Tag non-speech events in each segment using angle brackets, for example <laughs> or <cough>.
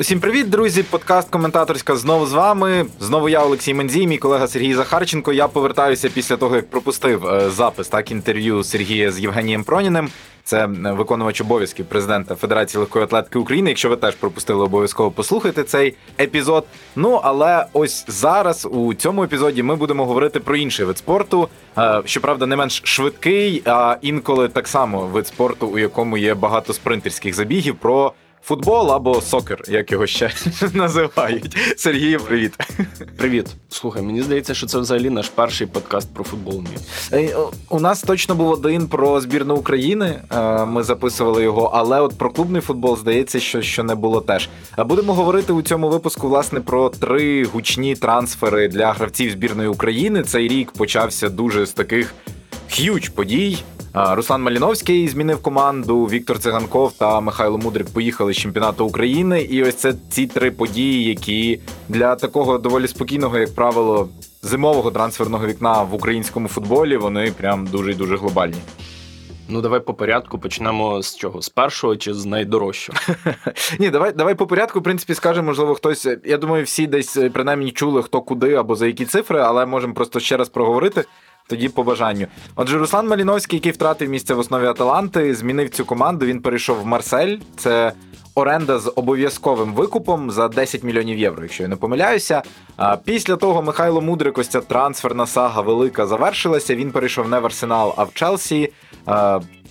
Усім привіт, друзі! Подкаст коментаторська знову з вами. Знову я, Олексій Мензій, мій колега Сергій Захарченко. Я повертаюся після того, як пропустив е, запис так інтерв'ю Сергія з Євгенієм Проніним. Це виконувач обов'язків президента Федерації легкої атлетики України. Якщо ви теж пропустили, обов'язково послухайте цей епізод. Ну але ось зараз у цьому епізоді ми будемо говорити про інший вид спорту. Е, щоправда, не менш швидкий, а інколи так само вид спорту, у якому є багато спринтерських забігів. про Футбол або сокер, як його ще <laughs> називають. Сергію, привіт. Привіт. Слухай, мені здається, що це взагалі наш перший подкаст про футбол. У нас точно був один про збірну України. Е, ми записували його, але от про клубний футбол здається, що що не було теж. А Будемо говорити у цьому випуску власне про три гучні трансфери для гравців збірної України. Цей рік почався дуже з таких х'юч подій. Руслан Маліновський змінив команду. Віктор Циганков та Михайло Мудрик поїхали з чемпіонату України. І ось це ці три події, які для такого доволі спокійного, як правило, зимового трансферного вікна в українському футболі вони прям дуже дуже глобальні. Ну, давай по порядку почнемо з чого? З першого чи з найдорожчого? <laughs> Ні, давай давай по порядку. В принципі, скаже, можливо, хтось. Я думаю, всі десь принаймні чули, хто куди або за які цифри, але можемо просто ще раз проговорити тоді по бажанню. Отже, Руслан Маліновський, який втратив місце в основі Аталанти, змінив цю команду. Він перейшов в Марсель. Це оренда з обов'язковим викупом за 10 мільйонів євро, якщо я не помиляюся. Після того Михайло Мудрик, трансферна сага велика завершилася. Він перейшов не в Арсенал, а в Челсі.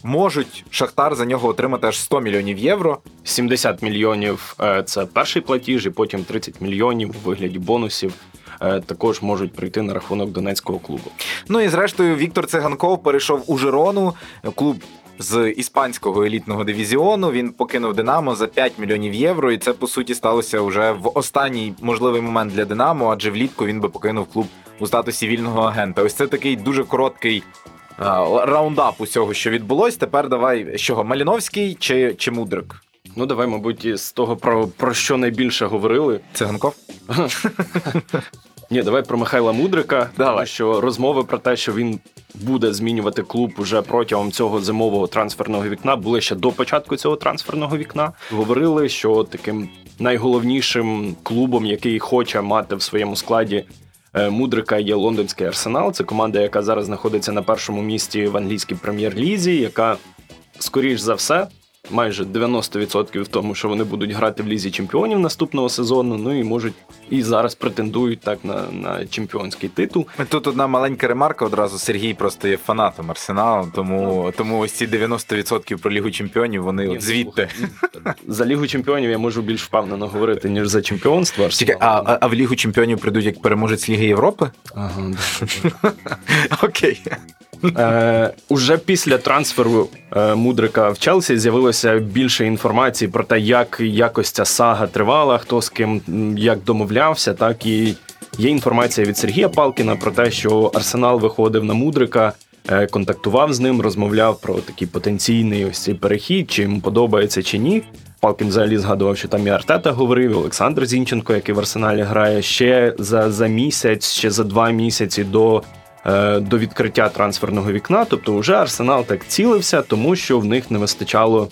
Можуть Шахтар за нього отримати аж 100 мільйонів євро. 70 мільйонів е, це перший платіж, і потім 30 мільйонів у вигляді бонусів. Е, також можуть прийти на рахунок донецького клубу. Ну і зрештою Віктор Циганков перейшов у Жирону, клуб. З іспанського елітного дивізіону він покинув Динамо за 5 мільйонів євро, і це по суті сталося вже в останній можливий момент для Динамо, адже влітку він би покинув клуб у статусі вільного агента. Ось це такий дуже короткий а, раундап усього, що відбулось. Тепер давай з чого Маліновський чи чи Мудрик? Ну давай, мабуть, з того про про що найбільше говорили. Циганков? <laughs> Ні, давай про Михайла Мудрика. Давай. Тому що розмови про те, що він буде змінювати клуб уже протягом цього зимового трансферного вікна, були ще до початку цього трансферного вікна. Говорили, що таким найголовнішим клубом, який хоче мати в своєму складі е, Мудрика, є лондонський арсенал. Це команда, яка зараз знаходиться на першому місці в англійській прем'єр-лізі, яка скоріш за все майже 90% в тому, що вони будуть грати в лізі чемпіонів наступного сезону. Ну і можуть і зараз претендують так на на чемпіонський титул. Тут одна маленька ремарка. Одразу Сергій просто є фанатом Арсеналу, тому тому ось ці 90% про лігу чемпіонів. Вони Ні, от звідти за лігу чемпіонів я можу більш впевнено говорити ніж за чемпіонство. Чекай, а, а а в лігу чемпіонів прийдуть як переможець Ліги Європи? Ага, <laughs> Окей. Е, Уже після трансферу е, Мудрика в Челсі з'явилося більше інформації про те, як якось ця сага тривала, хто з ким як домовлявся, так і є інформація від Сергія Палкіна про те, що Арсенал виходив на Мудрика. Е, контактував з ним, розмовляв про такий потенційний ось цей перехід, чи йому подобається чи ні. Палкін взагалі згадував, що там і Артета говорив, і Олександр Зінченко, який в Арсеналі грає ще за за місяць, ще за два місяці до до відкриття трансферного вікна. Тобто, вже Арсенал так цілився, тому що в них не вистачало,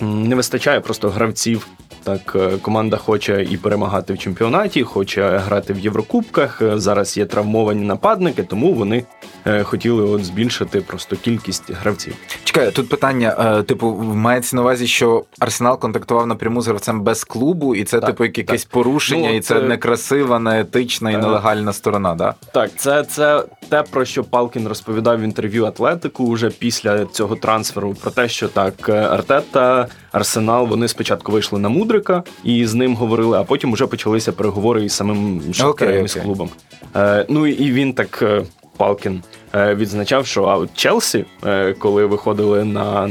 не вистачає просто гравців. Так, е, команда хоче і перемагати в чемпіонаті, хоче грати в Єврокубках. Е, зараз є травмовані нападники, тому вони Е, хотіли от збільшити просто кількість гравців. Чекай, тут питання: е, типу, мається на увазі, що Арсенал контактував напряму з гравцем без клубу, і це, так, типу, якесь так. порушення, ну, і це, це некрасива, неетична і нелегальна сторона. да? Так, це це те, про що Палкін розповідав в інтерв'ю Атлетику вже після цього трансферу. Про те, що так, е, Артета, Арсенал, вони спочатку вийшли на Мудрика і з ним говорили, а потім вже почалися переговори із самим Шахтарем, okay, okay. з клубом. Е, Ну і він так. Палкін е, відзначав, що а Челсі, е, коли виходили на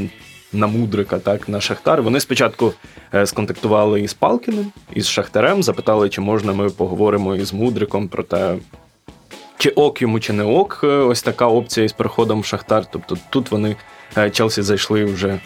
на Мудрика, так на Шахтар, вони спочатку е, сконтактували із Палкіним, із Шахтарем, запитали, чи можна ми поговоримо із Мудриком про те, чи ок йому, чи не ок. Ось така опція із переходом в Шахтар. Тобто тут вони Челсі зайшли вже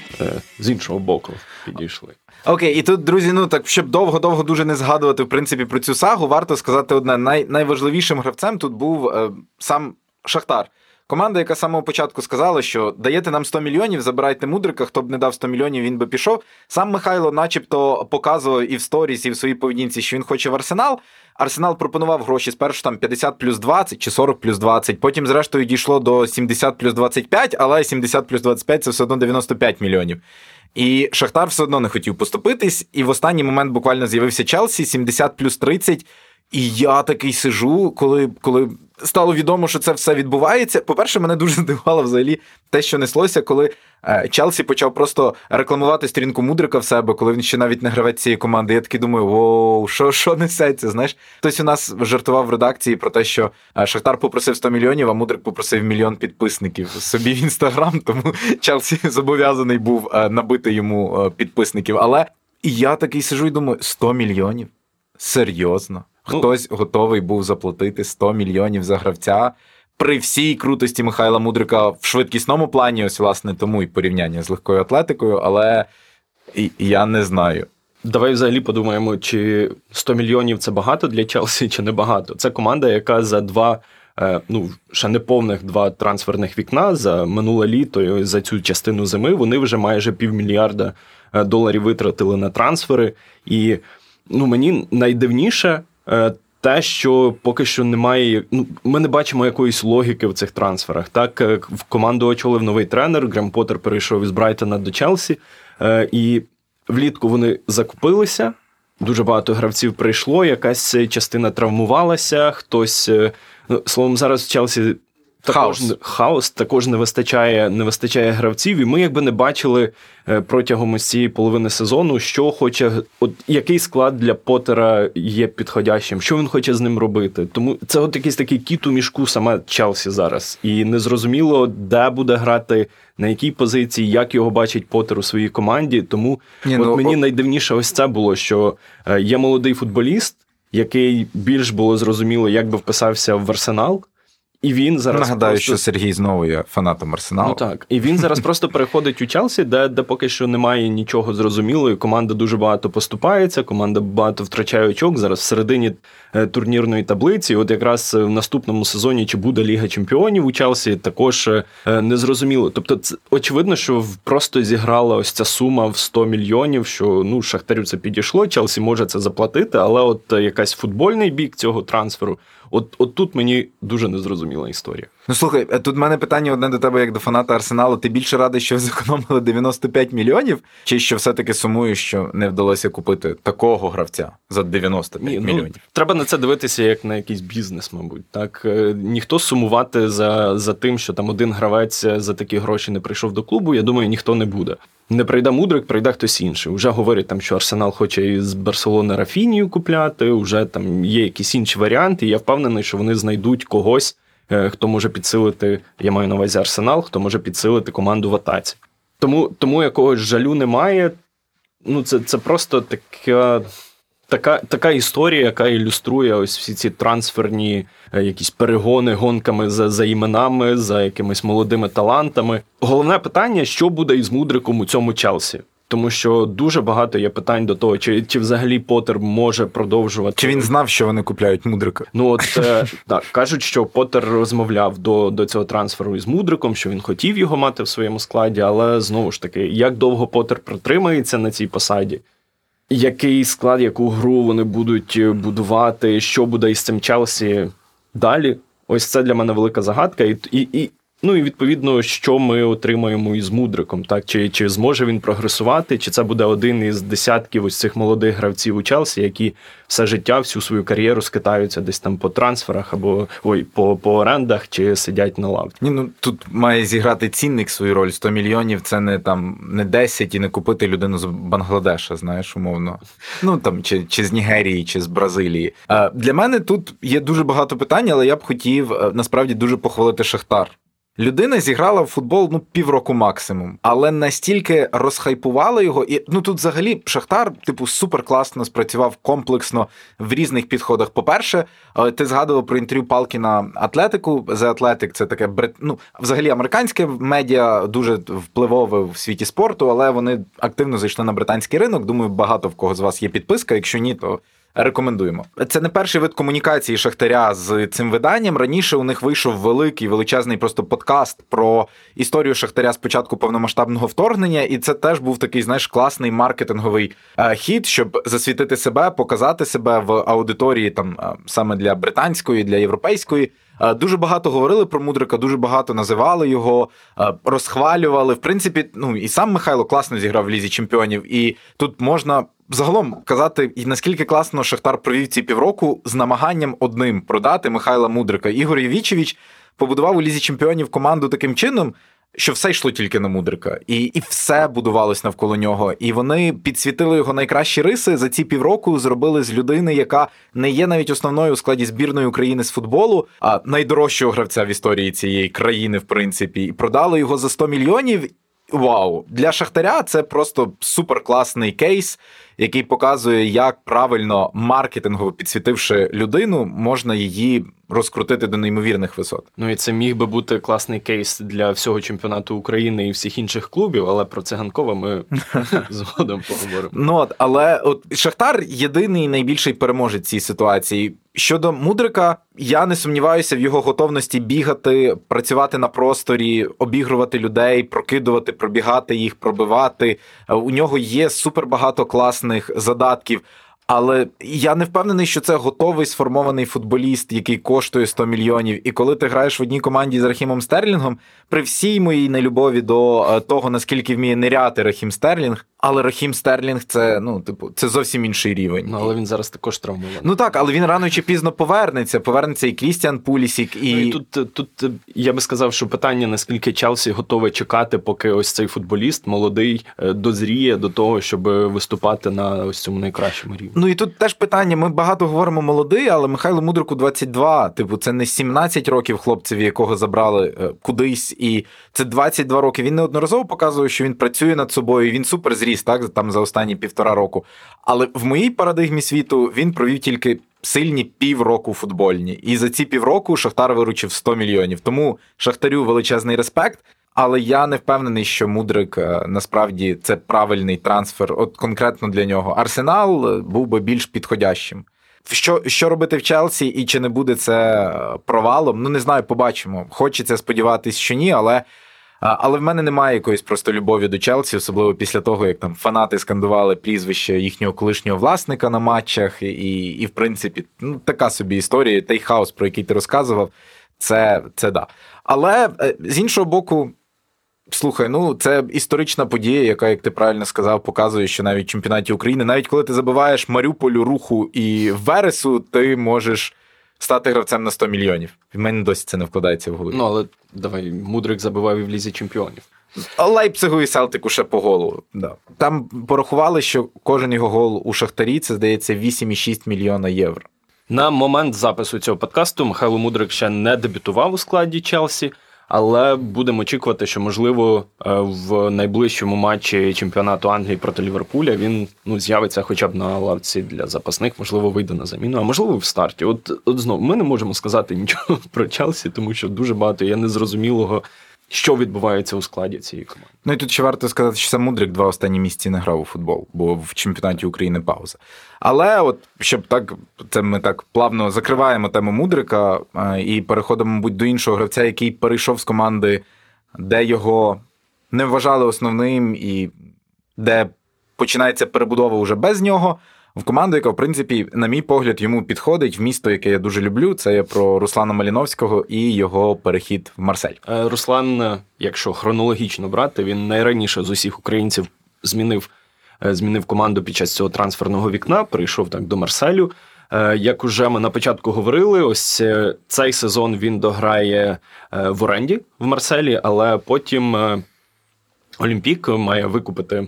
з іншого боку, підійшли. Окей, і тут, друзі, ну так щоб довго-довго дуже не згадувати в принципі про цю сагу, варто сказати одне: най- найважливішим гравцем тут був е, сам Шахтар. команда, яка з самого початку сказала, що даєте нам 100 мільйонів, забирайте мудрика, хто б не дав 100 мільйонів, він би пішов. Сам Михайло, начебто, показував і в сторіс, і в своїй поведінці, що він хоче в арсенал. Арсенал пропонував гроші спершу там 50 плюс 20 чи 40 плюс 20, потім, зрештою, дійшло до 70 плюс 25, але 70 плюс 25 це все одно 95 мільйонів. І Шахтар все одно не хотів поступитись. І в останній момент буквально з'явився Челсі 70 плюс 30. І я такий сижу, коли коли стало відомо, що це все відбувається. По-перше, мене дуже здивувало взагалі те, що неслося, коли е, Челсі почав просто рекламувати сторінку Мудрика в себе, коли він ще навіть не гравець цієї команди. Я такий думаю, воу, що що несеться? Знаєш, хтось у нас жартував в редакції про те, що е, Шахтар попросив 100 мільйонів, а Мудрик попросив мільйон підписників собі в інстаграм, <laughs> тому Челсі зобов'язаний був е, набити йому підписників. Але і я такий сижу і думаю, 100 мільйонів. Серйозно. Ну, Хтось готовий був заплатити 100 мільйонів за гравця. При всій крутості Михайла Мудрика в швидкісному плані, ось, власне, тому і порівняння з легкою атлетикою, але я не знаю. Давай взагалі подумаємо, чи 100 мільйонів це багато для Челсі, чи не багато. Це команда, яка за два, е, ну ще не повних два трансферних вікна за минуле літо, і за цю частину зими, вони вже майже півмільярда е, доларів витратили на трансфери. І ну, мені найдивніше. Е, те, що поки що немає, ну ми не бачимо якоїсь логіки в цих трансферах. Так е, в команду очолив новий тренер. Грем Поттер перейшов із Брайтона до Челсі, е, і влітку вони закупилися. Дуже багато гравців прийшло. Якась частина травмувалася. Хтось ну, словом, зараз в Челсі також хаос. хаос також не вистачає, не вистачає гравців, і ми якби не бачили е, протягом ось цієї половини сезону, що хоче, от який склад для Потера є підходящим, що він хоче з ним робити. Тому це от якийсь такий кіт у мішку саме Челсі зараз, і незрозуміло, де буде грати. На якій позиції, як його бачить Потер у своїй команді. Тому Ні, от ну, мені о... найдивніше ось це було, що е, є молодий футболіст, який більш було зрозуміло, як би вписався в арсенал. І він зараз нагадаю, просто... що Сергій знову є фанатом Арсеналу. Ну так, і він зараз просто переходить у Челсі, де де поки що немає нічого зрозумілої. Команда дуже багато поступається, команда багато втрачає очок зараз всередині турнірної таблиці. От якраз в наступному сезоні чи буде Ліга Чемпіонів у Челсі, також е, незрозуміло. Тобто, це очевидно, що просто зіграла ось ця сума в 100 мільйонів. Що ну Шахтарю це підійшло. Челсі може це заплатити, але от якась футбольний бік цього трансферу. От от тут мені дуже незрозуміла історія. Ну слухай, е, тут в мене питання одне до тебе, як до фаната Арсеналу. Ти більше радий, що ви <laughs> зекономили 95 мільйонів, чи що все-таки сумуєш, що не вдалося купити такого гравця за 95 Ні, ну, мільйонів? Ну, треба на це дивитися як на якийсь бізнес, мабуть. Так е, ніхто сумувати за, за тим, що там один гравець за такі гроші не прийшов до клубу. Я думаю, ніхто не буде. Не прийде мудрик, прийде хтось інший. Уже говорять, там, що Арсенал хоче із Барселони Рафінію купляти, вже там є якісь інші варіанти. І я впевнений, що вони знайдуть когось, е, хто може підсилити, я маю на увазі Арсенал, хто може підсилити команду в атаці. Тому тому якогось жалю немає. Ну, Це це просто така така така історія, яка ілюструє ось всі ці трансферні е, якісь перегони гонками за за іменами, за якимись молодими талантами. Головне питання: що буде із мудриком у цьому Челсі? Тому що дуже багато є питань до того, чи чи взагалі Поттер може продовжувати. Чи він знав, що вони купляють мудрика? Ну от е, <laughs> так кажуть, що Поттер розмовляв до до цього трансферу із мудриком, що він хотів його мати в своєму складі, але знову ж таки, як довго Поттер протримається на цій посаді? який склад, яку гру вони будуть е, будувати, що буде із цим Челсі далі. Ось це для мене велика загадка. І і, і Ну і відповідно, що ми отримаємо із мудриком, так чи чи зможе він прогресувати, чи це буде один із десятків ось цих молодих гравців у Челсі, які все життя, всю свою кар'єру скитаються десь там по трансферах або ой, по по орендах, чи сидять на лавці. Ні, ну тут має зіграти цінник свою роль. 100 мільйонів це не там не 10 і не купити людину з Бангладеша, знаєш, умовно. Ну там чи чи з Нігерії, чи з Бразилії. Для мене тут є дуже багато питань, але я б хотів е, насправді дуже похвалити Шахтар. Людина зіграла в футбол ну півроку максимум, але настільки розхайпували його, і ну тут взагалі Шахтар, типу, супер класно спрацював комплексно в різних підходах. По-перше, е, ти згадував про інтерв'ю Палкіна Атлетику. The Athletic – це таке ну, взагалі американське медіа дуже впливове в світі спорту, але вони активно зайшли на британський ринок. Думаю, багато в кого з вас є підписка. Якщо ні, то Рекомендуємо. Це не перший вид комунікації Шахтаря з цим виданням. Раніше у них вийшов великий величезний просто подкаст про історію Шахтаря з початку повномасштабного вторгнення, і це теж був такий, знаєш, класний маркетинговий е, хід, щоб засвітити себе, показати себе в аудиторії там е, саме для британської, для європейської. Е, дуже багато говорили про Мудрика, дуже багато називали його, розхвалювали. В принципі, ну і сам Михайло класно зіграв в лізі чемпіонів, і тут можна. Загалом казати, і наскільки класно Шахтар провів ці півроку з намаганням одним продати Михайла Мудрика. Ігор Євічевич побудував у лізі чемпіонів команду таким чином, що все йшло тільки на Мудрика, і і все будувалось навколо нього. І вони підсвітили його найкращі риси за ці півроку. Зробили з людини, яка не є навіть основною у складі збірної України з футболу, а найдорожчого гравця в історії цієї країни, в принципі, і продали його за 100 мільйонів. Вау, для Шахтаря це просто суперкласний кейс, який показує, як правильно маркетингово підсвітивши людину, можна її розкрутити до неймовірних висот. Ну і це міг би бути класний кейс для всього чемпіонату України і всіх інших клубів, але про циганкова ми <laughs> згодом поговоримо. Ну от, але от Шахтар єдиний найбільший переможець цій ситуації. Щодо Мудрика, я не сумніваюся в його готовності бігати, працювати на просторі, обігрувати людей, прокидувати, пробігати їх, пробивати. У нього є супер багато класних задатків. Але я не впевнений, що це готовий сформований футболіст, який коштує 100 мільйонів. І коли ти граєш в одній команді з Рахімом Стерлінгом, при всій моїй нелюбові до е, того, наскільки вміє ниряти Рахім Стерлінг, але Рахім Стерлінг це ну, типу, це зовсім інший рівень. Ну але він зараз також травмований. Ну так, але він рано чи пізно повернеться. Повернеться і Крістіан Пулісік, і ну, і тут тут я би сказав, що питання наскільки Челсі готове чекати, поки ось цей футболіст молодий е, дозріє до того, щоб виступати на ось цьому найкращому рівні. Ну і тут теж питання: ми багато говоримо молодий, але Михайло Мудрику 22. Типу, це не 17 років хлопців, якого забрали е, кудись, і це 22 роки. Він неодноразово показує, що він працює над собою. Він супер зріс, так там за останні півтора року. Але в моїй парадигмі світу він провів тільки. Сильні півроку футбольні, і за ці півроку Шахтар виручив 100 мільйонів. Тому Шахтарю величезний респект. Але я не впевнений, що Мудрик е, насправді це правильний трансфер. От конкретно для нього. Арсенал е, був би більш підходящим. Що що робити в Челсі, і чи не буде це е, провалом? Ну не знаю, побачимо. Хочеться сподіватися, що ні, але але в мене немає якоїсь просто любові до Челсі, особливо після того, як там фанати скандували прізвище їхнього колишнього власника на матчах, і, і в принципі, ну така собі історія. Той хаос, про який ти розказував, це це да. Але з іншого боку, Слухай, ну це історична подія, яка, як ти правильно сказав, показує, що навіть в чемпіонаті України, навіть коли ти забиваєш Маріуполю, руху і Вересу, ти можеш стати гравцем на 100 мільйонів. В мене досі це не вкладається в голову. Ну але давай Мудрик забивав і в лізі чемпіонів. Лайпцигу і Селтику ще по голу. Да. Там порахували, що кожен його гол у Шахтарі це здається 8,6 мільйона євро. На момент запису цього подкасту Михайло Мудрик ще не дебютував у складі Челсі. Але будемо очікувати, що можливо е, в найближчому матчі чемпіонату Англії проти Ліверпуля він ну з'явиться хоча б на лавці для запасних, можливо, вийде на заміну, а можливо в старті. От от знову ми не можемо сказати нічого <laughs> про Челсі, тому що дуже багато є незрозумілого що відбувається у складі цієї команди. Ну і тут ще варто сказати, що сам Мудрик два останні місяці не грав у футбол, бо в чемпіонаті України пауза. Але от щоб так, це ми так плавно закриваємо тему Мудрика і переходимо, мабуть, до іншого гравця, який перейшов з команди, де його не вважали основним, і де починається перебудова вже без нього в команду, яка, в принципі, на мій погляд, йому підходить в місто, яке я дуже люблю. Це є про Руслана Маліновського і його перехід в Марсель. Е, Руслан, е, якщо хронологічно брати, він найраніше з усіх українців змінив е, змінив команду під час цього трансферного вікна. Прийшов так до Марселю. Як уже ми на початку говорили, ось цей сезон він дограє в оренді в Марселі, але потім Олімпік має викупити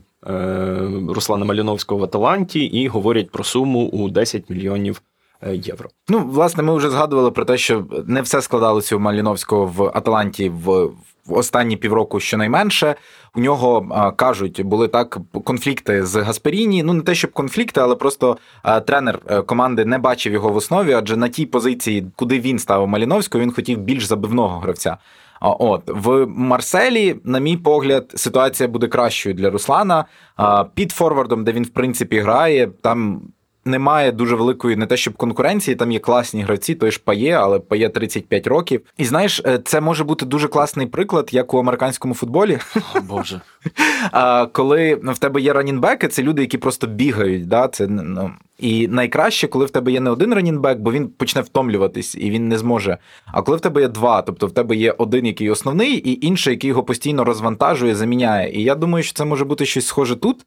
Руслана Маліновського в Аталанті і говорять про суму у 10 мільйонів е, євро. Ну, власне, ми вже згадували про те, що не все складалося у Маліновського в Аталанті в. В останні півроку щонайменше у нього кажуть, були так конфлікти з Гасперіні. Ну не те, щоб конфлікти, але просто тренер е, команди не бачив його в основі, адже на тій позиції, куди він ставив Маліновського, він хотів більш забивного гравця. От в Марселі, на мій погляд, ситуація буде кращою для Руслана. Під Форвардом, де він в принципі грає, там немає дуже великої, не те, щоб конкуренції, там є класні гравці, той ж пає, але пає 35 років. І знаєш, е, це може бути дуже класний приклад, як у американському футболі. О, Боже. <laughs> Коли в тебе є ранінбеки, це люди, які просто бігають. Да? Це, ну, І найкраще, коли в тебе є не один ранінбек, бо він почне втомлюватись і він не зможе. А коли в тебе є два, тобто в тебе є один, який основний, і інший, який його постійно розвантажує, заміняє. І я думаю, що це може бути щось схоже тут.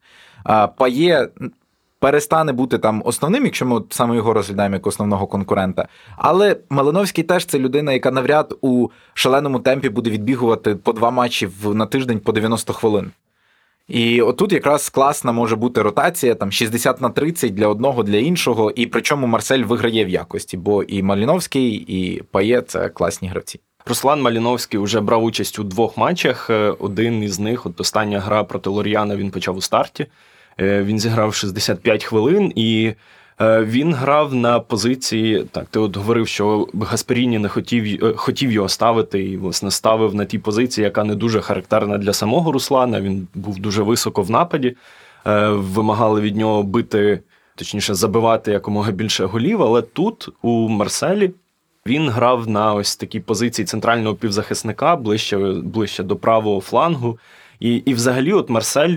Пає перестане бути там основним, якщо ми саме його розглядаємо як основного конкурента. Але Малиновський теж це людина, яка навряд у шаленому темпі буде відбігувати по два матчі на тиждень по 90 хвилин. І отут якраз класна може бути ротація, там 60 на 30 для одного, для іншого, і причому Марсель виграє в якості, бо і Маліновський, і Пає це класні гравці. Руслан Маліновський вже брав участь у двох матчах. Е, один із них, от остання гра проти Лоріана, він почав у старті. Е, він зіграв 65 хвилин, і е, він грав на позиції. Так, ти от говорив, що Гасперіні не хотів е, хотів його ставити, і власне ставив на тій позиції, яка не дуже характерна для самого Руслана. Він був дуже високо в нападі, вимагали від нього бити, точніше, забивати якомога більше голів. Але тут, у Марселі, він грав на ось такій позиції центрального півзахисника ближче ближче до правого флангу. І і взагалі, от Марсель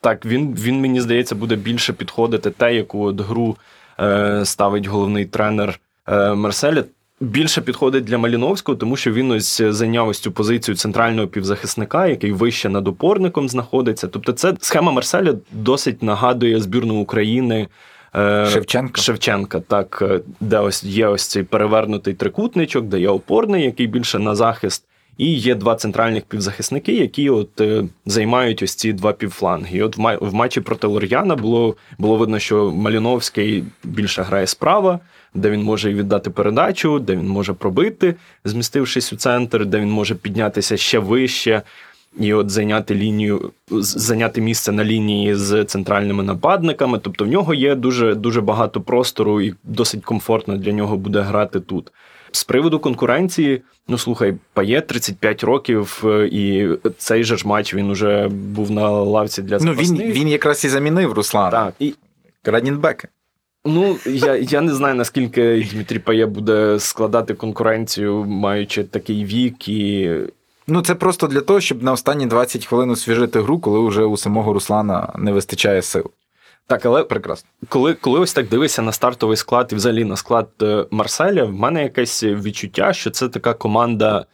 так, він він мені здається буде більше підходити те, яку от гру е, ставить головний тренер е, Марселя. Більше підходить для Маліновського, тому що він ось зайняв ось цю позицію центрального півзахисника, який вище над опорником знаходиться. Тобто, це схема Марселя досить нагадує збірну України е, Шевченка. Шевченка, так, е, де ось є ось цей перевернутий трикутничок, де є опорний, який більше на захист. І є два центральних півзахисники, які от е, займають ось ці два півфланги. І от в, матчі проти Лор'яна було було видно, що Маліновський більше грає справа, де він може віддати передачу, де він може пробити, змістившись у центр, де він може піднятися ще вище. І от зайняти лінію, зайняти місце на лінії з центральними нападниками. Тобто в нього є дуже дуже багато простору, і досить комфортно для нього буде грати тут. З приводу конкуренції, ну слухай, пає 35 років, е, і цей же ж матч він уже був на лавці для запасних. Ну, він він якраз і замінив Руслана. Так. І... Ранінбеки. Ну, я я не знаю, наскільки Дмитрій Пає буде складати конкуренцію, маючи такий вік і. Ну, це просто для того, щоб на останні 20 хвилин освіжити гру, коли вже у самого Руслана не вистачає сил. Так, але прекрасно. Коли коли ось так дивишся на стартовий склад і взагалі на склад е, Марселя, в мене якесь відчуття, що це така команда.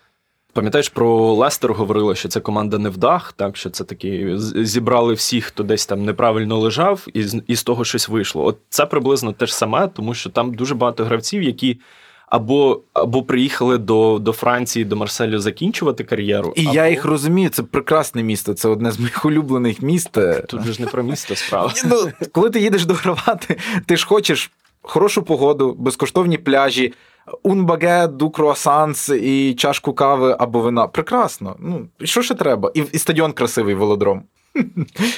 Пам'ятаєш, про Лестер говорили, що це команда невдах, так що це такі зібрали всіх, хто десь там неправильно лежав, і і з того щось вийшло. От це приблизно те ж саме, тому що там дуже багато гравців, які або або приїхали до до Франції, до Марселю закінчувати кар'єру. І або... я їх розумію, це прекрасне місто, це одне з моїх улюблених міст. Тут же ж не про місто справа. Ну, Коли ти їдеш до догравати, ти ж хочеш хорошу погоду, безкоштовні пляжі, унбаге, ду круасанс і чашку кави або вина. Прекрасно. Ну, Що ще треба? І, і стадіон красивий велодром.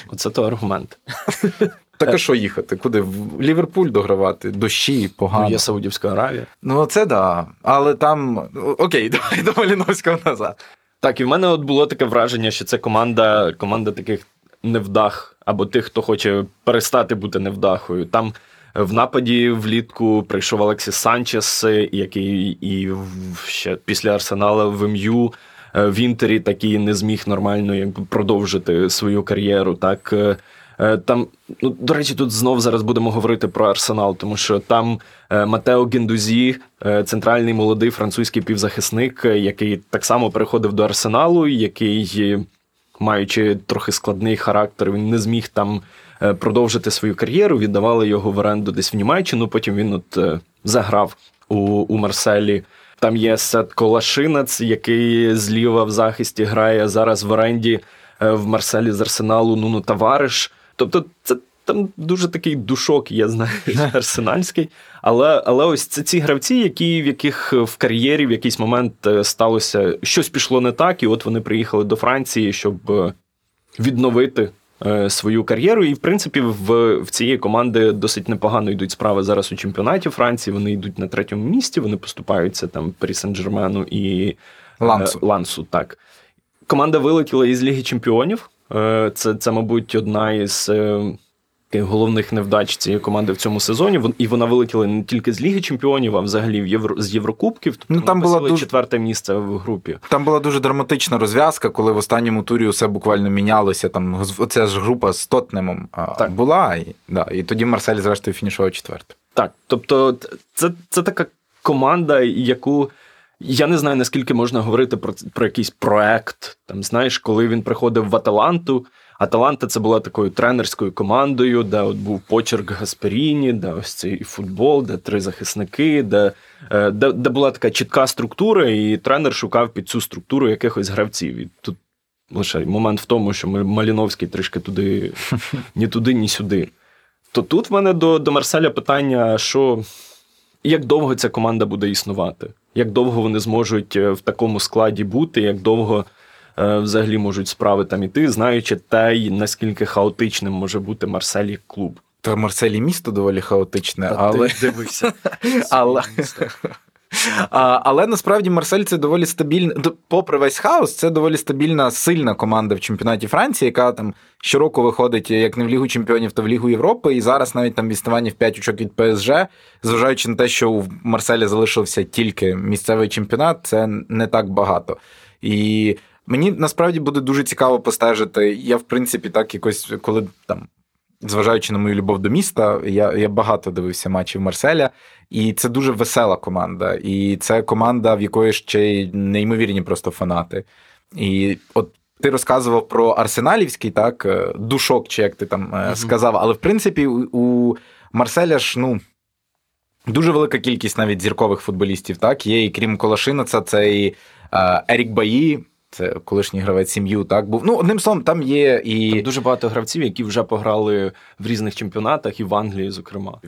Оце то аргумент. <laughs> Так а що їхати? Куди? В Ліверпуль догравати, дощі, погано. Ну, Є Саудівська Аравія. Ну, це да. Але там. Окей, <laughs> давай до Маліновського назад. Так, і в мене от було таке враження, що це команда команда таких невдах, або тих, хто хоче перестати бути невдахою. Там в нападі влітку прийшов Алексіс Санчес, який і ще після Арсенала в МЮ е, в Інтері такий не зміг нормально продовжити свою кар'єру. Так Е, там, ну до речі, тут знов зараз будемо говорити про арсенал, тому що там е, Матео Гендузі, е, центральний молодий французький півзахисник, який так само переходив до арсеналу, який, маючи трохи складний характер, він не зміг там продовжити свою кар'єру. Віддавали його в оренду десь в Німеччину. Потім він от заграв у, у Марселі. Там є Сет Колашинець, який зліва в захисті грає зараз в оренді в Марселі з Арсеналу Нуну Тавариш. Тобто, це там дуже такий душок, я знаю, арсенальський. Але але ось це ці гравці, які в яких в кар'єрі в якийсь момент е, сталося щось пішло не так, і от вони приїхали до Франції, щоб е, відновити е, свою кар'єру. І, в принципі, в в цієї команди досить непогано йдуть справи зараз у чемпіонаті Франції. Вони йдуть на третьому місці, вони поступаються там Парі Сен-Джермену і Лансу. Лансу. Так. Команда вилетіла із Ліги Чемпіонів. Е, це, це, мабуть, одна із е, головних невдач цієї команди в цьому сезоні. І вона вилетіла не тільки з Ліги Чемпіонів, а взагалі в Євро з Єврокубків. Тобто ну, там була дуже... четверте місце в групі. Там була дуже драматична розв'язка, коли в останньому турі усе буквально мінялося. Там оця ж група з Тотнемом так. була, і да, і тоді Марсель, зрештою, фінішував четвертим. Так, тобто, це, це така команда, яку. Я не знаю, наскільки можна говорити про про якийсь проект. Там, знаєш, коли він приходив в Аталанту. Аталанта це була такою тренерською командою, де от був почерк Гасперіні, де ось цей футбол, де три захисники, де, е, де, де була така чітка структура, і тренер шукав під цю структуру якихось гравців. І тут лише момент в тому, що Маліновський трішки туди, <laughs> ні туди, ні сюди. То тут в мене до, до Марселя питання, що. Як довго ця команда буде існувати? Як довго вони зможуть е, в такому складі бути, як довго е, взагалі можуть справи там іти, знаючи те, наскільки хаотичним може бути Марселі клуб? Та Марселі місто доволі хаотичне, Та але ти дивися. <laughs> але... А, Але насправді Марсель це доволі стабільна, попри весь хаос, це доволі стабільна, сильна команда в чемпіонаті Франції, яка там щороку виходить як не в Лігу Чемпіонів, то в Лігу Європи. І зараз навіть там відставання в 5 очок від ПСЖ, зважаючи на те, що у Марселі залишився тільки місцевий чемпіонат, це не так багато. І мені насправді буде дуже цікаво постежити. Я, в принципі, так якось, коли там. Зважаючи на мою любов до міста, я я багато дивився матчів Марселя, і це дуже весела команда. І це команда, в якої ще й неймовірні просто фанати. І от ти розказував про арсеналівський, так, е, душок, чи як ти там mm сказав, але в принципі у Марселя ж, ну. Дуже велика кількість навіть зіркових футболістів, так, є, і крім Колашиноца, це і е, Ерік Баї, це колишній гравець сім'ю, так був. Ну, одним словом, там є і. Там дуже багато гравців, які вже пограли в різних чемпіонатах і в Англії, зокрема.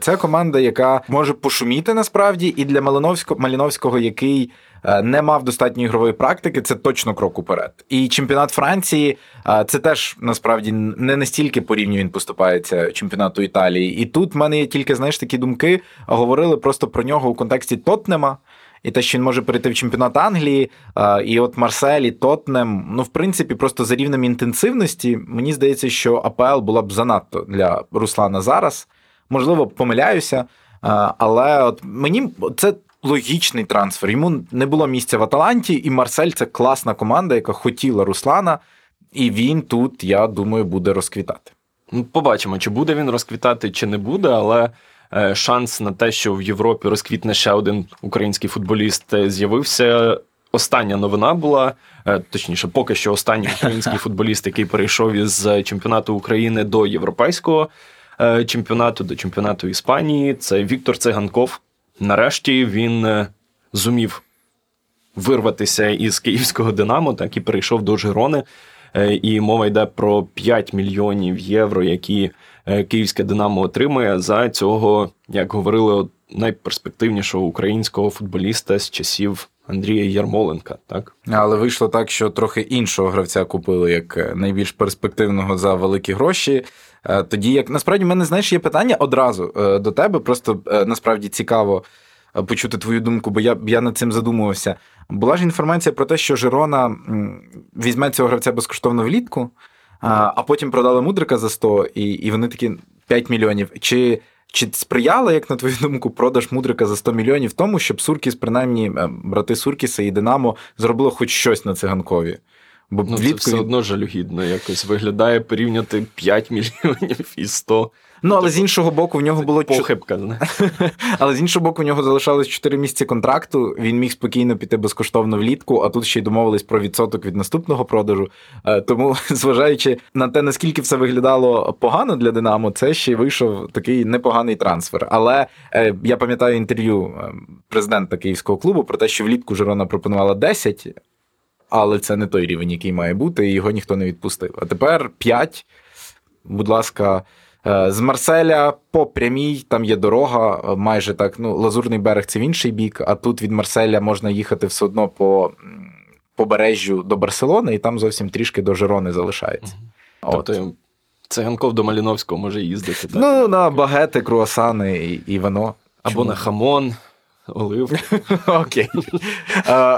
Це команда, яка може пошуміти насправді, і для Малиновського, Маліновського, який е, не мав достатньої ігрової практики, це точно крок уперед. І чемпіонат Франції е, це теж насправді не настільки по рівню він поступається чемпіонату Італії. І тут в мене є тільки знаєш такі думки, говорили просто про нього у контексті Тотнема і те, що він може перейти в чемпіонат Англії, і от Марсель, і Тотнем, ну, в принципі, просто за рівнем інтенсивності, мені здається, що АПЛ була б занадто для Руслана зараз. Можливо, помиляюся, але от мені це. Логічний трансфер. Йому не було місця в Аталанті, і Марсель це класна команда, яка хотіла Руслана, і він тут, я думаю, буде розквітати. Ну, побачимо, чи буде він розквітати, чи не буде, але шанс на те, що в Європі розквітне ще один український футболіст, е, з'явився. Остання новина була, е, точніше, поки що останній український <laughs> футболіст, який перейшов із чемпіонату України до європейського чемпіонату, до чемпіонату Іспанії. Це Віктор Циганков. Нарешті він зумів вирватися із київського Динамо, так і перейшов до Жирони. І мова йде про 5 мільйонів євро, які Е, київське Динамо отримує за цього, як говорили, найперспективнішого українського футболіста з часів. Андрія Ярмоленка, так але вийшло так, що трохи іншого гравця купили як е, найбільш перспективного за великі гроші. Е, тоді як насправді в мене знаєш є питання одразу до тебе. Просто насправді цікаво почути твою думку, бо я я над цим задумувався. Була ж інформація про те, що Жирона візьме цього гравця безкоштовно влітку а потім продали мудрика за 100, і і вони такі 5 мільйонів. Чи чи сприяла, як на твою думку, продаж мудрика за 100 мільйонів тому, щоб Суркіс, принаймні, е, брати Суркіса і Динамо зробили хоч щось на циганкові? Бо ну, влітку... Це все одно жалюгідно якось виглядає порівняти 5 мільйонів і 100. Ну, але з іншого боку, в нього було похибка. <laughs> Але з іншого боку, в нього залишалось 4 місяці контракту. Він міг спокійно піти безкоштовно влітку, а тут ще й домовились про відсоток від наступного продажу. Е, тому, <laughs> зважаючи на те, наскільки все виглядало погано для Динамо, це ще й вийшов такий непоганий трансфер. Але е, я пам'ятаю інтерв'ю е, президента київського клубу про те, що влітку Жирона пропонувала 10, але це не той рівень, який має бути, і його ніхто не відпустив. А тепер 5. Будь ласка. Е, з Марселя по прямій там є дорога, е, майже так. Ну, Лазурний берег це в інший бік, а тут від Марселя можна їхати все одно по побережжю до Барселони, і там зовсім трішки до Жерони залишається. Угу. От. Тобто Циганков до Маліновського може їздити. Так? Ну, на багети, круасани і, і вино. Або Чому? на хамон олив. <laughs> Окей.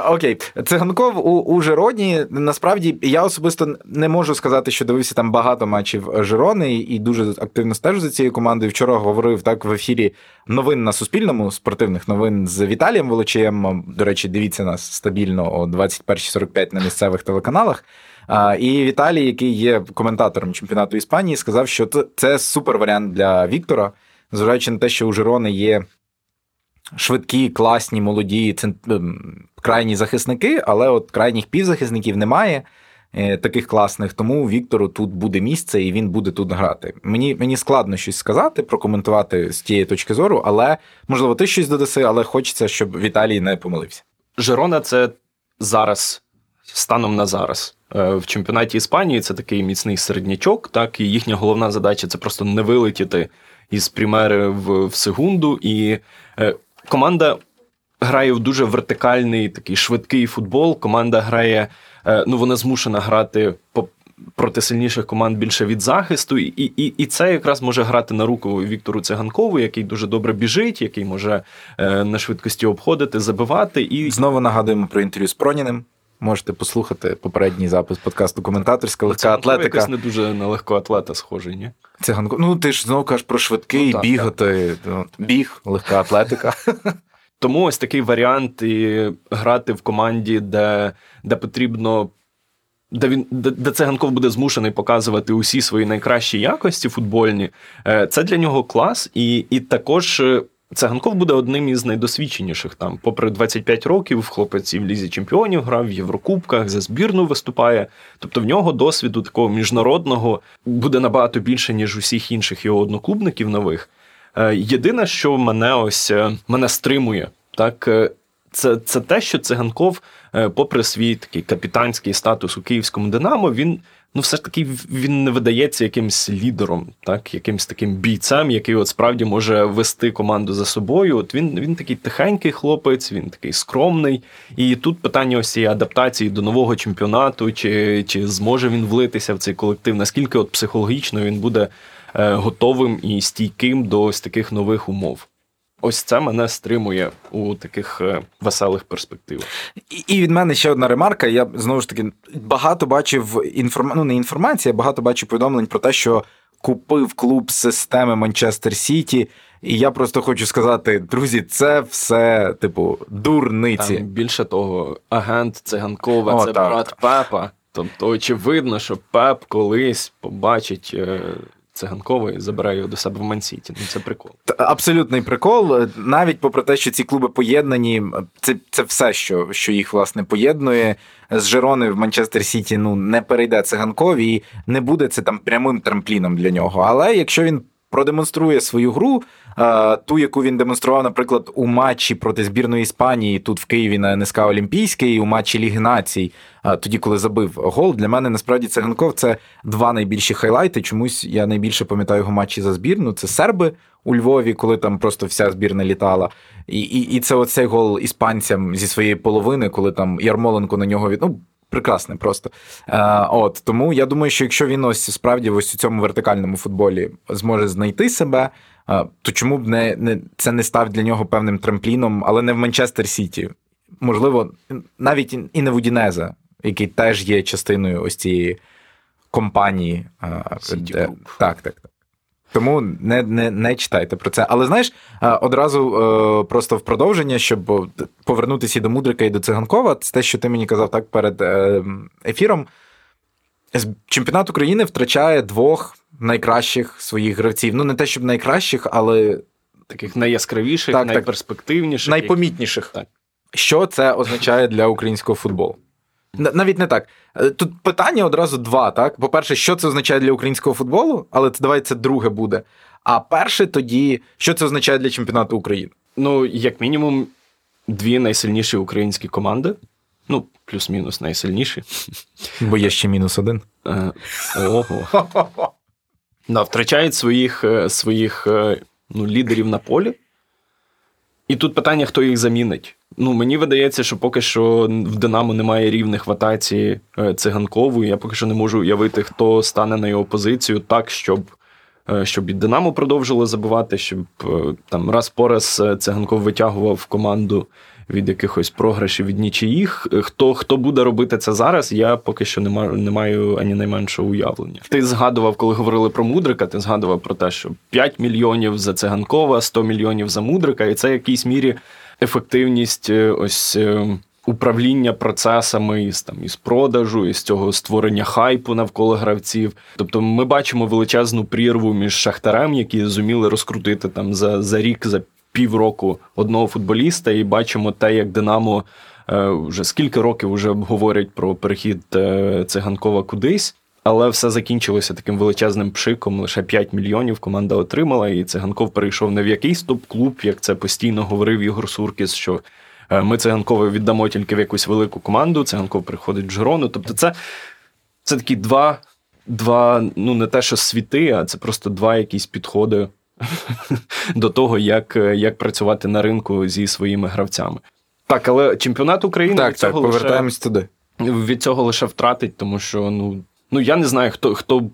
Окей. Циганков у, у Жироні. Насправді я особисто не можу сказати, що дивився там багато матчів Жирони і дуже активно стежу за цією командою. Вчора говорив так в ефірі новин на Суспільному, спортивних новин з Віталієм Волочієм. До речі, дивіться нас стабільно о 21.45 на місцевих телеканалах. І Віталій, який є коментатором чемпіонату Іспанії, сказав, що це супер варіант для Віктора, зважаючи на те, що у Жирони є швидкі, класні, молоді, ем, крайні захисники, але от крайніх півзахисників немає. Е, таких класних, тому Віктору тут буде місце і він буде тут грати. Мені мені складно щось сказати, прокоментувати з тієї точки зору, але можливо ти щось додаси, але хочеться, щоб Віталій не помилився. Жирона це зараз, станом на зараз. Е, в чемпіонаті Іспанії це такий міцний середнячок, так і їхня головна задача це просто не вилетіти із примери в, в секунду. І е, команда грає в дуже вертикальний такий швидкий футбол. Команда грає, е, ну вона змушена грати по. Проти сильніших команд більше від захисту, і і, і це якраз може грати на руку Віктору Циганкову, який дуже добре біжить, який може е, на швидкості обходити, забивати. І знову нагадуємо про інтерв'ю з Проніним. Можете послухати попередній запис подкасту коментаторська легка Циганков атлетика. якось не дуже на легкоатлета схожий, ні? Циганко. Ну ти ж знову кажеш про швидкий, ну, так, бігати, так. біг, легка атлетика. <laughs> Тому ось такий варіант і грати в команді, де де потрібно, де він де, де циганков буде змушений показувати усі свої найкращі якості футбольні. Е, це для нього клас, і, і також. Циганков буде одним із найдосвідченіших там. Попри 25 років, хлопець і в лізі чемпіонів грав, в Єврокубках, за збірну виступає. Тобто в нього досвіду такого міжнародного буде набагато більше, ніж усіх інших його одноклубників нових. Е, єдине, що мене ось е, мене стримує, так е, це це те, що циганков, попри свій такий капітанський статус у київському Динамо, він ну все ж таки він не видається якимсь лідером, так, якимсь таким бійцем, який от справді може вести команду за собою. От він він такий тихенький хлопець, він такий скромний. І тут питання ось цієї адаптації до нового чемпіонату, чи, чи зможе він влитися в цей колектив, наскільки от психологічно він буде. Е, готовим і стійким до ось таких нових умов. Ось це мене стримує у таких е, веселих перспективах. І від мене ще одна ремарка. Я знову ж таки багато бачив інформ... ну, не інформації, а багато бачив повідомлень про те, що купив клуб системи Манчестер Сіті. І я просто хочу сказати, друзі, це все, типу, дурниці. Там, Більше того, агент циганкова, це так. брат Пепа. Тобто, очевидно, що Пеп колись побачить. Циганковий забирає його до себе в Мансіті. Ну це прикол. Абсолютний прикол. Навіть попри те, що ці клуби поєднані, це це все, що що їх власне поєднує. З Жерони в Манчестер Сіті ну не перейде циганков і не буде це там прямим трампліном для нього. Але якщо він продемонструє свою гру, ту, яку він демонстрував, наприклад, у матчі проти збірної Іспанії тут в Києві на НСК Олімпійський, у матчі Ліги Націй, тоді, коли забив гол, для мене насправді Циганков це два найбільші хайлайти. Чомусь я найбільше пам'ятаю його матчі за збірну. Це серби у Львові, коли там просто вся збірна літала. І і, і це оцей гол іспанцям зі своєї половини, коли там Ярмоленко на нього від. Ну, прекрасне просто. Е, От Тому я думаю, що якщо він ось справді ось у цьому вертикальному футболі зможе знайти себе, то чому б не, не це не став для нього певним трампліном, але не в Манчестер Сіті? Можливо, навіть і не в Удінеза, який теж є частиною ось цієї компанії. Де, так, так, так. Тому не не, не читайте про це. Але знаєш, одразу е, просто в продовження, щоб повернутися і до Мудрика, і до Циганкова, це те, що ти мені казав так перед е, ефіром. Чемпіонат України втрачає двох найкращих своїх гравців. Ну, не те, щоб найкращих, але. Таких найяскравіших, так, найперспективніших. Найпомітніших. Так. Що це означає для українського футболу? Навіть не так. Е, тут питання одразу два. так? По-перше, що це означає для українського футболу, але це давай це друге буде. А перше тоді, що це означає для чемпіонату України? Ну, як мінімум, дві найсильніші українські команди. Ну, плюс-мінус найсильніші. Бо є ще мінус один. Е, ого. Да, Втрачають своїх е, своїх ну, лідерів на полі. І тут питання, хто їх замінить. Ну, мені видається, що поки що в Динамо немає рівних в атаці е, циганкової. Я поки що не можу уявити, хто стане на його позицію так, щоб Е, щоб і Динамо продовжило забивати, щоб е, там раз по раз е, циганков витягував команду від якихось програшів від нічиїх. Хто хто буде робити це зараз, я поки що не маю, не маю ані найменшого уявлення. Ти згадував, коли говорили про Мудрика, ти згадував про те, що 5 мільйонів за циганкова, 100 мільйонів за Мудрика, і це в якійсь мірі ефективність ось управління процесами із там із продажу, із цього створення хайпу навколо гравців. Тобто, ми бачимо величезну прірву між шахтарем, які зуміли розкрутити там за, за рік, за півроку одного футболіста, і бачимо те, як Динамо. Е, вже скільки років вже говорять про перехід е, циганкова кудись, але все закінчилося таким величезним пшиком. Лише 5 мільйонів команда отримала, і циганков перейшов не в якийсь топ-клуб, як це постійно говорив Ігор Суркіс, що Е, ми циганкове віддамо тільки в якусь велику команду, циганков приходить в Жирону. Тобто, це це такі два, два, ну не те, що світи, а це просто два якісь підходи до того, як як працювати на ринку зі своїми гравцями. Так, але чемпіонат України так, від цього так, повертаємось лише, туди. Від цього лише втратить, тому що ну, ну я не знаю, хто хто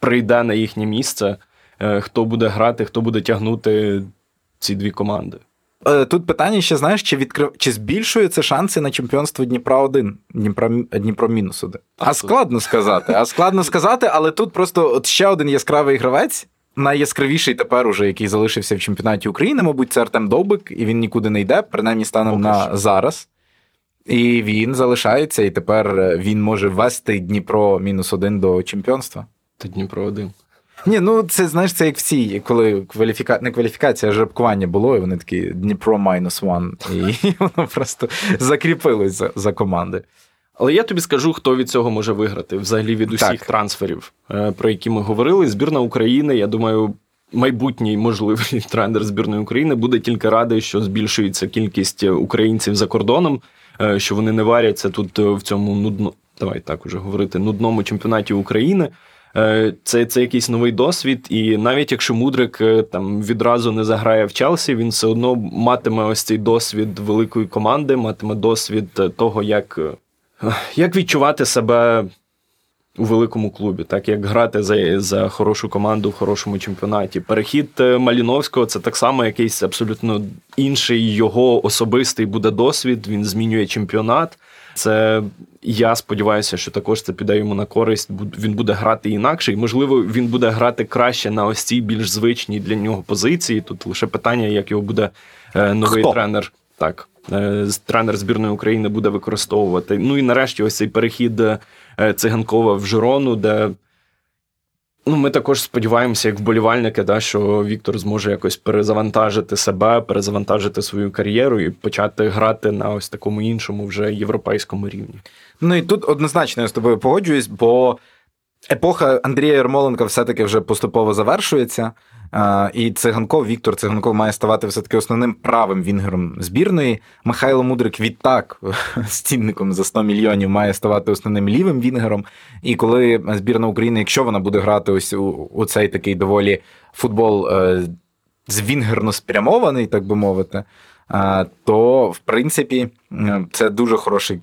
прийде на їхнє місце, е, хто буде грати, хто буде тягнути ці дві команди. Е, тут питання ще знаєш, чи відкрив чи збільшує це шанси на чемпіонство Дніпра 1 Дніпро Дніпро мінус 1 А складно сказати. А складно сказати, але тут просто от ще один яскравий гравець, найяскравіший тепер, уже, який залишився в чемпіонаті України, мабуть, це Артем Довбик, і він нікуди не йде, принаймні станом на зараз. І він залишається, і тепер він може ввести Дніпро мінус один до чемпіонства. Та Дніпро 1 ні, ну це знаєш, це як в цій, коли кваліфіка... не кваліфікація, а жеребкування було, і вони такі Дніпро мінус one, і <laughs> воно просто закріпилось за, за команди. Але я тобі скажу, хто від цього може виграти взагалі від усіх так. трансферів, е, про які ми говорили. Збірна України, я думаю, майбутній можливий <laughs> тренер збірної України буде тільки радий, що збільшується кількість українців за кордоном, е, що вони не варяться тут в цьому нудно, давай так уже говорити, нудному чемпіонаті України. Е, це це якийсь новий досвід, і навіть якщо Мудрик е, там відразу не заграє в Челсі, він все одно матиме ось цей досвід великої команди, матиме досвід е, того, як як відчувати себе у великому клубі, так як грати за за хорошу команду в хорошому чемпіонаті. Перехід Маліновського це так само якийсь абсолютно інший його особистий буде досвід. Він змінює чемпіонат. Це я сподіваюся, що також це піде йому на користь. Він буде грати інакше, і можливо, він буде грати краще на ось цій більш звичній для нього позиції. Тут лише питання, як його буде е, новий Хто? тренер. Так, е, тренер збірної України буде використовувати. Ну і нарешті, ось цей перехід е, циганкова в Жирону, де Ну, ми також сподіваємося, як вболівальники, да, що Віктор зможе якось перезавантажити себе, перезавантажити свою кар'єру і почати грати на ось такому іншому вже європейському рівні. Ну і тут однозначно я з тобою погоджуюсь, бо епоха Андрія Ярмоленка все-таки вже поступово завершується. І циганков Віктор Циганков має ставати все-таки основним правим вінгером збірної. Михайло Мудрик відтак з цінником за 100 мільйонів має ставати основним лівим вінгером. І коли збірна України, якщо вона буде грати ось у, у цей такий доволі футбол е, звінгерно спрямований, так би мовити, то в принципі це дуже хороший.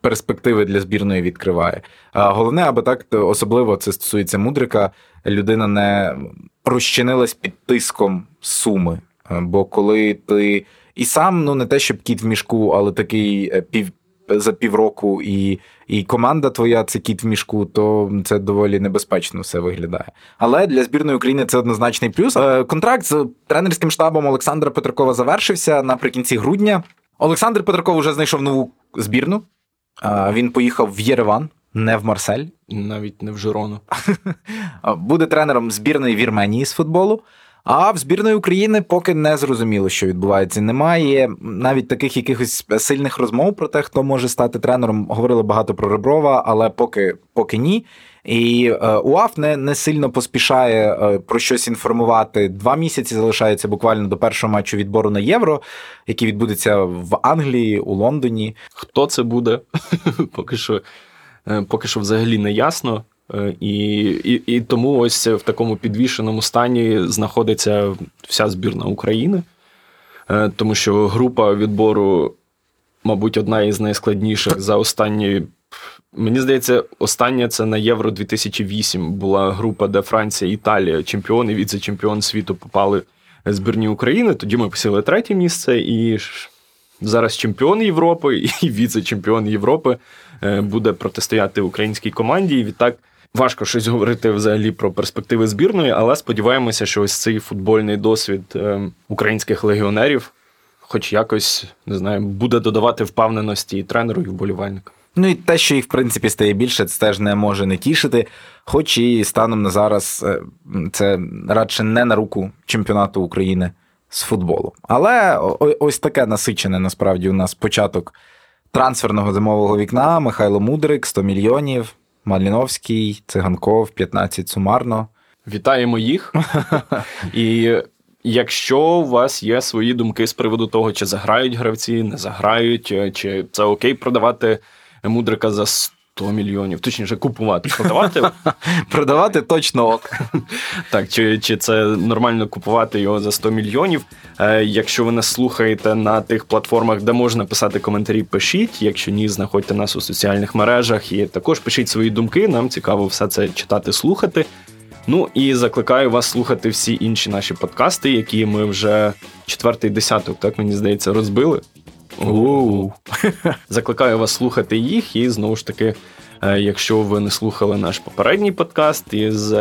Перспективи для збірної відкриває. А Головне, аби так особливо це стосується мудрика, людина не розчинилась під тиском суми. Бо коли ти і сам, ну не те, щоб кіт в мішку, але такий е, пів. За півроку і і команда твоя це кіт в мішку, то це доволі небезпечно все виглядає. Але для збірної України це однозначний плюс. Е, контракт з тренерським штабом Олександра Петракова завершився наприкінці грудня. Олександр Петраков вже знайшов нову збірну. Він поїхав в Єреван, не в Марсель. Навіть не в Жирону. <laughs> Буде тренером збірної Вірменії з футболу. А в збірної України поки не зрозуміло, що відбувається. Немає навіть таких якихось сильних розмов про те, хто може стати тренером. Говорили багато про Реброва, але поки поки ні. І е, УАФ не не сильно поспішає е, про щось інформувати. Два місяці залишається буквально до першого матчу відбору на євро, який відбудеться в Англії, у Лондоні. Хто це буде? <laughs> Поки що Е, поки що взагалі не ясно. І, і, і тому ось в такому підвішеному стані знаходиться вся збірна України, тому що група відбору, мабуть, одна із найскладніших за останні Мені здається, останнє це на Євро 2008 була група, де Франція, Італія, чемпіон і віце-чемпіон світу попали збірні України. Тоді ми посіли третє місце, і зараз чемпіон Європи <laughs> і віце-чемпіон Європи е, буде протистояти українській команді. І відтак важко щось говорити взагалі про перспективи збірної, але сподіваємося, що ось цей футбольний досвід е, українських легіонерів, хоч якось не знаю, буде додавати впевненості і тренеру, і вболівальникам. Ну і те, що їх в принципі стає більше, це теж не може не тішити. Хоч і станом на зараз е, це радше не на руку чемпіонату України з футболу. Але ось таке насичене насправді у нас початок трансферного зимового вікна. Михайло Мудрик, 100 мільйонів, Маліновський, Циганков, 15 сумарно. Вітаємо їх. <laughs> І якщо у вас є свої думки з приводу того, чи заграють гравці, не заграють, чи це окей продавати мудрика за 100 мільйонів, точніше, купувати, продавати. <laughs> Продавати точно ок. Так, чи чи це нормально купувати його за 100 мільйонів? Е, Якщо ви нас слухаєте на тих платформах, де можна писати коментарі, пишіть. Якщо ні, знаходьте нас у соціальних мережах і також пишіть свої думки. Нам цікаво все це читати, слухати. Ну і закликаю вас слухати всі інші наші подкасти, які ми вже четвертий десяток, так мені здається, розбили. У-у-у. Закликаю вас слухати їх, і знову ж таки, е, якщо ви не слухали наш попередній подкаст із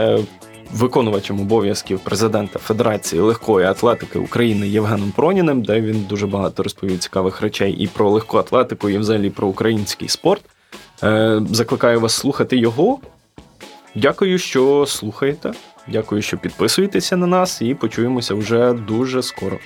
виконувачем обов'язків президента Федерації легкої атлетики України Євгеном Проніним, де він дуже багато розповів цікавих речей і про легку атлетику, і взагалі про український спорт. Е, закликаю вас слухати його. Дякую, що слухаєте. Дякую, що підписуєтеся на нас, і почуємося вже дуже скоро.